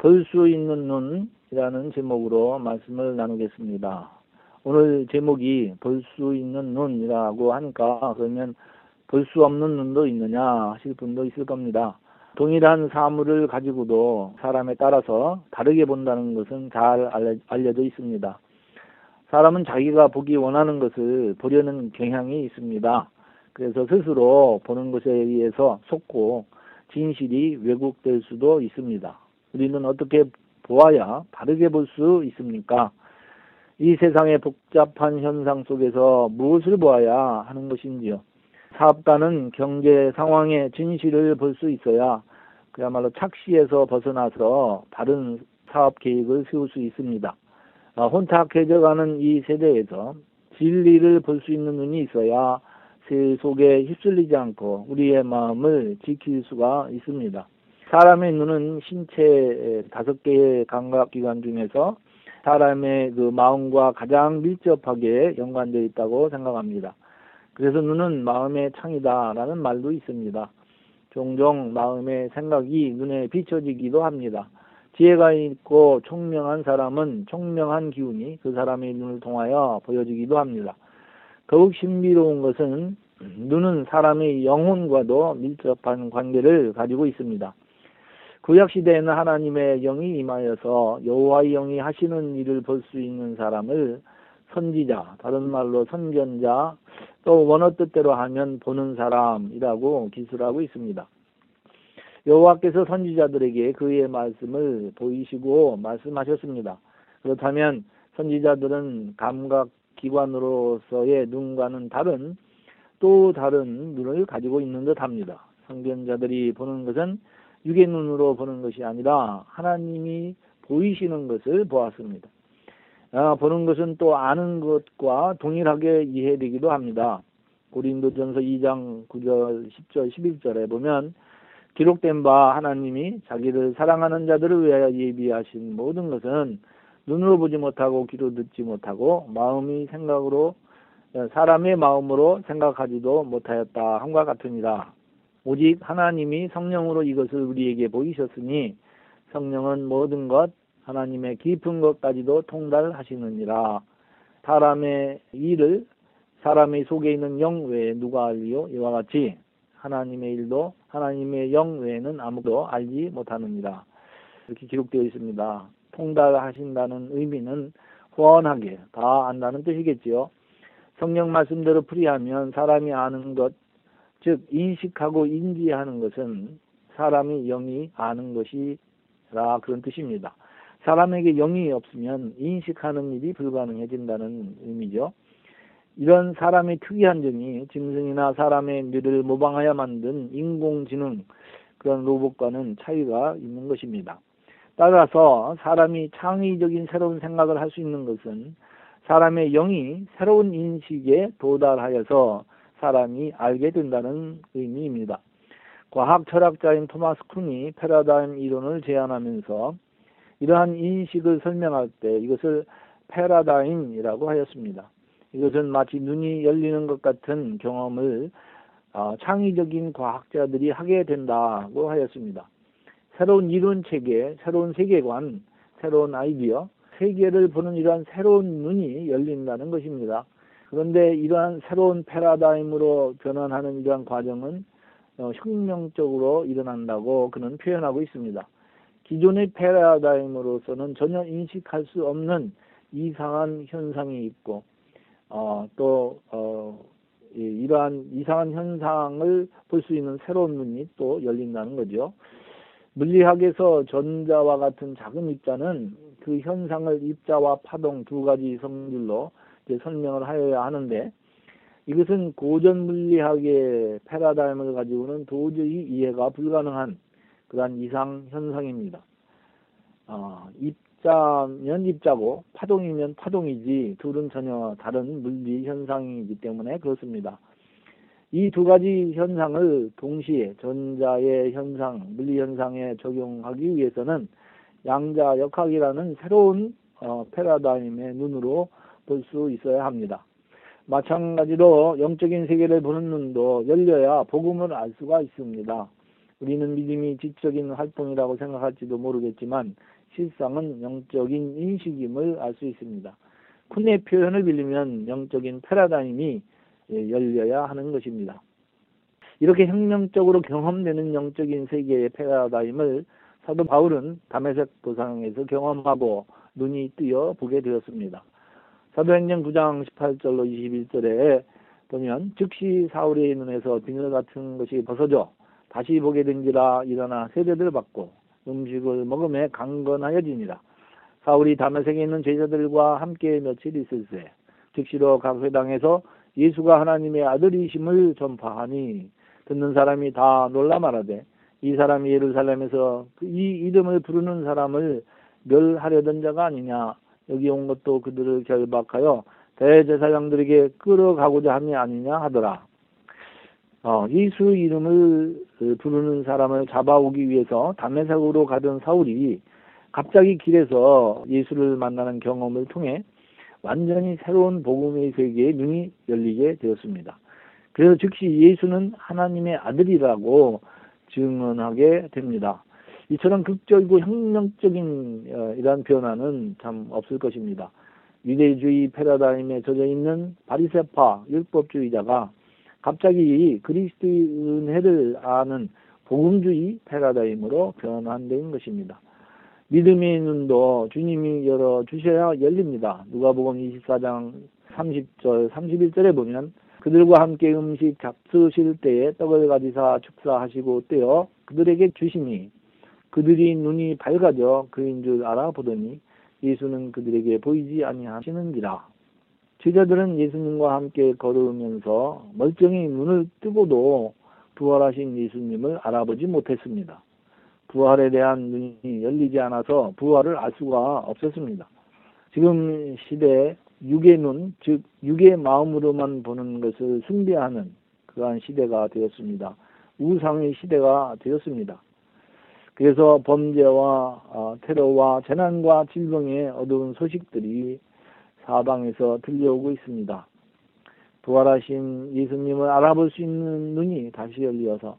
볼 수 있는 눈이라는 제목으로 말씀을 나누겠습니다. 오늘 제목이 볼 수 있는 눈이라고 하니까 그러면 볼 수 없는 눈도 있느냐 하실 분도 있을 겁니다. 동일한 사물을 가지고도 사람에 따라서 다르게 본다는 것은 잘 알려져 있습니다. 사람은 자기가 보기 원하는 것을 보려는 경향이 있습니다. 그래서 스스로 보는 것에 의해서 속고 진실이 왜곡될 수도 있습니다. 우리는 어떻게 보아야 바르게 볼 수 있습니까? 이 세상의 복잡한 현상 속에서 무엇을 보아야 하는 것인지요? 사업가는 경제 상황의 진실을 볼 수 있어야 그야말로 착시에서 벗어나서 바른 사업 계획을 세울 수 있습니다. 아, 혼탁해져가는 이 세대에서 진리를 볼 수 있는 눈이 있어야 세 속에 휩쓸리지 않고 우리의 마음을 지킬 수가 있습니다. 사람의 눈은 신체 다섯 개의 감각기관 중에서 사람의 그 마음과 가장 밀접하게 연관되어 있다고 생각합니다. 그래서 눈은 마음의 창이다라는 말도 있습니다. 종종 마음의 생각이 눈에 비춰지기도 합니다. 지혜가 있고 총명한 사람은 총명한 기운이 그 사람의 눈을 통하여 보여지기도 합니다. 더욱 신비로운 것은 눈은 사람의 영혼과도 밀접한 관계를 가지고 있습니다. 구약 시대에는 하나님의 영이 임하여서 여호와의 영이 하시는 일을 볼 수 있는 사람을 선지자, 다른 말로 선견자, 또 원어 뜻대로 하면 보는 사람이라고 기술하고 있습니다. 여호와께서 선지자들에게 그의 말씀을 보이시고 말씀하셨습니다. 그렇다면 선지자들은 감각 기관으로서의 눈과는 다른 또 다른 눈을 가지고 있는 듯 합니다. 성견자들이 보는 것은 육의 눈으로 보는 것이 아니라 하나님이 보이시는 것을 보았습니다. 아, 보는 것은 또 아는 것과 동일하게 이해되기도 합니다. 고린도전서 2장 9절, 10절, 11절에 보면 기록된 바 하나님이 자기를 사랑하는 자들을 위하여 예비하신 모든 것은 눈으로 보지 못하고 귀로 듣지 못하고 마음이 생각으로 사람의 마음으로 생각하지도 못하였다 함과 같으니라. 오직 하나님이 성령으로 이것을 우리에게 보이셨으니 성령은 모든 것 하나님의 깊은 것까지도 통달하시느니라. 사람의 일을 사람의 속에 있는 영 외에 누가 알리요? 이와 같이 하나님의 일도 하나님의 영 외에는 아무도 알지 못하느니라. 이렇게 기록되어 있습니다. 통달하신다는 의미는 훤하게 다 안다는 뜻이겠지요. 성령 말씀대로 풀이하면 사람이 아는 것, 즉 인식하고 인지하는 것은 사람이 영이 아는 것이라 그런 뜻입니다. 사람에게 영이 없으면 인식하는 일이 불가능해진다는 의미죠. 이런 사람의 특이한 점이 짐승이나 사람의 뇌를 모방하여 만든 인공지능 그런 로봇과는 차이가 있는 것입니다. 따라서 사람이 창의적인 새로운 생각을 할 수 있는 것은 사람의 영이 새로운 인식에 도달하여서 사람이 알게 된다는 의미입니다. 과학 철학자인 토마스 쿤이 패러다임 이론을 제안하면서 이러한 인식을 설명할 때 이것을 패러다임이라고 하였습니다. 이것은 마치 눈이 열리는 것 같은 경험을 어, 창의적인 과학자들이 하게 된다고 하였습니다. 새로운 이론 체계, 새로운 세계관, 새로운 아이디어, 세계를 보는 이러한 새로운 눈이 열린다는 것입니다. 그런데 이러한 새로운 패러다임으로 변환하는 이러한 과정은 어, 혁명적으로 일어난다고 그는 표현하고 있습니다. 기존의 패러다임으로서는 전혀 인식할 수 없는 이상한 현상이 있고 어, 또 어, 이러한 이상한 현상을 볼 수 있는 새로운 눈이 또 열린다는 거죠. 물리학에서 전자와 같은 작은 입자는 그 현상을 입자와 파동 두 가지 성질로 설명을 하여야 하는데 이것은 고전 물리학의 패러다임을 가지고는 도저히 이해가 불가능한 그러한 이상 현상입니다. 어, 입자면 입자고 파동이면 파동이지 둘은 전혀 다른 물리 현상이기 때문에 그렇습니다. 이 두 가지 현상을 동시에 전자의 현상, 물리 현상에 적용하기 위해서는 양자 역학이라는 새로운 어, 패러다임의 눈으로 볼 수 있어야 합니다. 마찬가지로 영적인 세계를 보는 눈도 열려야 복음을 알 수가 있습니다. 우리는 믿음이 지적인 활동이라고 생각할지도 모르겠지만 실상은 영적인 인식임을 알 수 있습니다. 쿤의 표현을 빌리면 영적인 패러다임이 열려야 하는 것입니다. 이렇게 혁명적으로 경험되는 영적인 세계의 패러다임을 사도 바울은 담에색 도상에서 경험하고 눈이 뜨여 보게 되었습니다. 사도행전 9장 18절로 21절에 보면 즉시 사울의 눈에서 비늘 같은 것이 벗어져 다시 보게 된지라 일어나 세례를 받고 음식을 먹음에 강건하여지니라. 사울이 다메섹에 있는 제자들과 함께 며칠 있을세 즉시로 각 회당에서 예수가 하나님의 아들이심을 전파하니 듣는 사람이 다 놀라 말하되 이 사람이 예루살렘에서 그이 이름을 부르는 사람을 멸하려던 자가 아니냐 여기 온 것도 그들을 결박하여 대제사장들에게 끌어가고자 함이 아니냐 하더라. 어, 예수 이름을 그 부르는 사람을 잡아오기 위해서 담메색으로 가던 사울이 갑자기 길에서 예수를 만나는 경험을 통해 완전히 새로운 복음의 세계에 눈이 열리게 되었습니다. 그래서 즉시 예수는 하나님의 아들이라고 증언하게 됩니다. 이처럼 극적이고 혁명적인 어, 이러한 변화는 참 없을 것입니다. 유대주의 패러다임에 젖어 있는 바리세파 율법주의자가 갑자기 그리스도의 은혜를 아는 복음주의 패러다임으로 변환된 것입니다. 믿음의 눈도 주님이 열어 주셔야 열립니다. 누가복음 24장 30절 31절에 보면 그들과 함께 음식 잡수실 때에 떡을 가지사 축사하시고 떼어 그들에게 주시니 그들이 눈이 밝아져 그인 줄 알아보더니 예수는 그들에게 보이지 아니하시는지라. 제자들은 예수님과 함께 걸으면서 멀쩡히 눈을 뜨고도 부활하신 예수님을 알아보지 못했습니다. 부활에 대한 눈이 열리지 않아서 부활을 알 수가 없었습니다. 지금 시대 육의 눈, 즉 육의 마음으로만 보는 것을 숭배하는 그러한 시대가 되었습니다. 우상의 시대가 되었습니다. 그래서 범죄와 어, 테러와 재난과 질병의 어두운 소식들이 사방에서 들려오고 있습니다. 부활하신 예수님을 알아볼 수 있는 눈이 다시 열려서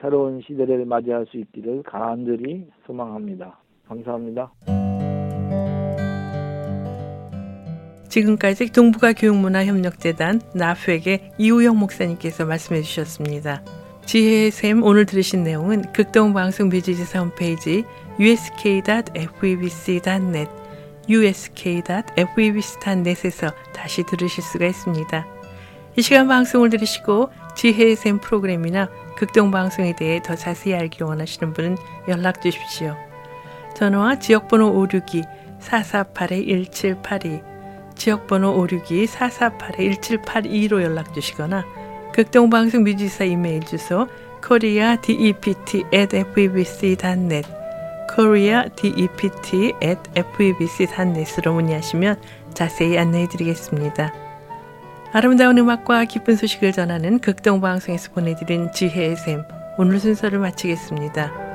새로운 시대를 맞이할 수 있기를 간절히 소망합니다. 감사합니다. 지금까지 동북아 교육문화협력재단 나프에게 이우영 목사님께서 말씀해 주셨습니다. 지혜의 샘 오늘 들으신 내용은 극동방송 뮤지지사 홈페이지 usk.febc.net usk.febc.net에서 다시 들으실 수가 있습니다. 이 시간 방송을 들으시고 지혜의 샘 프로그램이나 극동방송에 대해 더 자세히 알기 원하시는 분은 연락 주십시오. 전화와 지역번호 562-448-1782 지역번호 562-448-1782로 연락 주시거나 극동방송 뮤지사 이메일 주소 koreadept@febc.net koreadept@febc.net으로 문의하시면 자세히 안내해 드리겠습니다. 아름다운 음악과 기쁜 소식을 전하는 극동방송에서 보내드린 지혜의 샘 오늘 순서를 마치겠습니다.